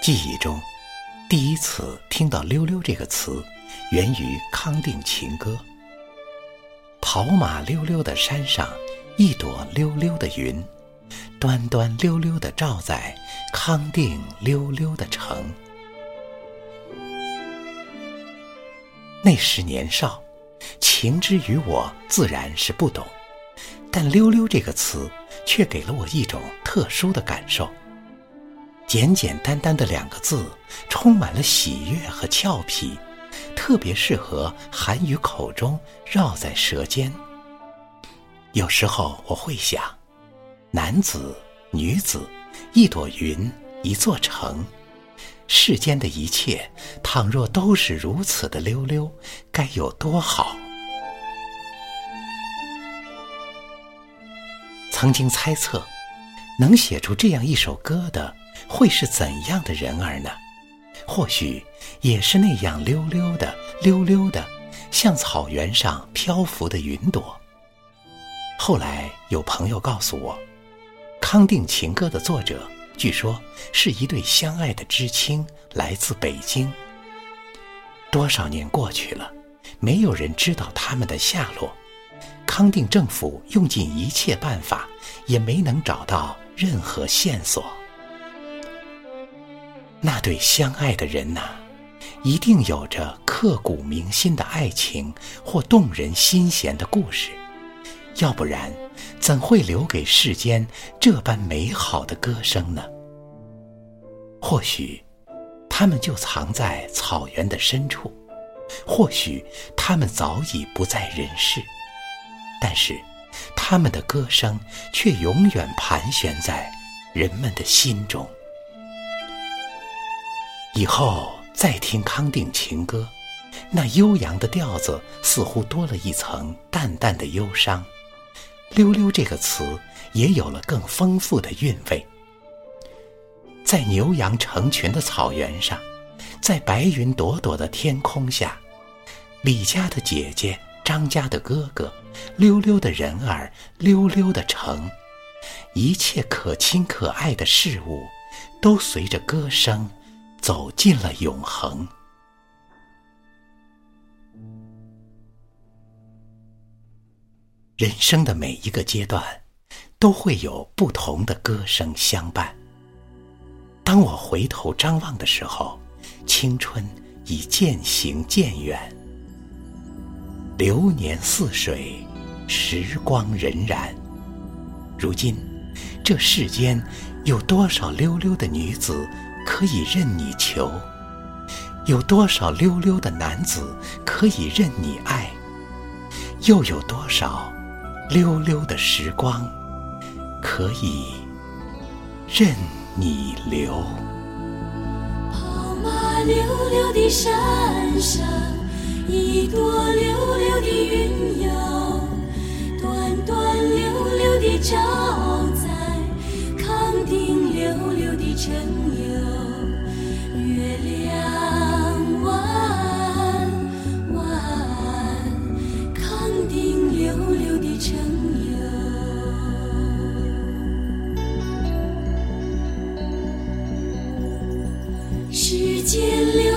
记忆中，第一次听到“溜溜”这个词，源于康定情歌。跑马溜溜的山上，一朵溜溜的云，端端溜溜的照在康定溜溜的城。那时年少，情之于我自然是不懂，但“溜溜”这个词却给了我一种特殊的感受。简简单单的两个字，充满了喜悦和俏皮，特别适合含于口中，绕在舌尖。有时候我会想，男子、女子，一朵云，一座城，世间的一切，倘若都是如此的溜溜，该有多好！曾经猜测，能写出这样一首歌的。会是怎样的人儿呢？或许也是那样溜溜的、溜溜的，像草原上漂浮的云朵。后来有朋友告诉我，《康定情歌》的作者据说是一对相爱的知青，来自北京。多少年过去了，没有人知道他们的下落。康定政府用尽一切办法，也没能找到任何线索。那对相爱的人呐，一定有着刻骨铭心的爱情或动人心弦的故事，要不然怎会留给世间这般美好的歌声呢？或许他们就藏在草原的深处，或许他们早已不在人世，但是他们的歌声却永远盘旋在人们的心中。以后再听康定情歌，那悠扬的调子似乎多了一层淡淡的忧伤。溜溜这个词也有了更丰富的韵味。在牛羊成群的草原上，在白云朵朵的天空下，李家的姐姐，张家的哥哥，溜溜的人儿，溜溜的城，一切可亲可爱的事物，都随着歌声。走进了永恒。人生的每一个阶段，都会有不同的歌声相伴。当我回头张望的时候，青春已渐行渐远，流年似水，时光荏苒。如今，这世间有多少溜溜的女子？可以任你求，有多少溜溜的男子可以任你爱？又有多少溜溜的时光可以任你留？跑马溜溜的山上，一朵溜溜的云哟，端端溜溜的照在康定溜溜的城哟。月亮弯弯，康定溜溜的城哟，时间溜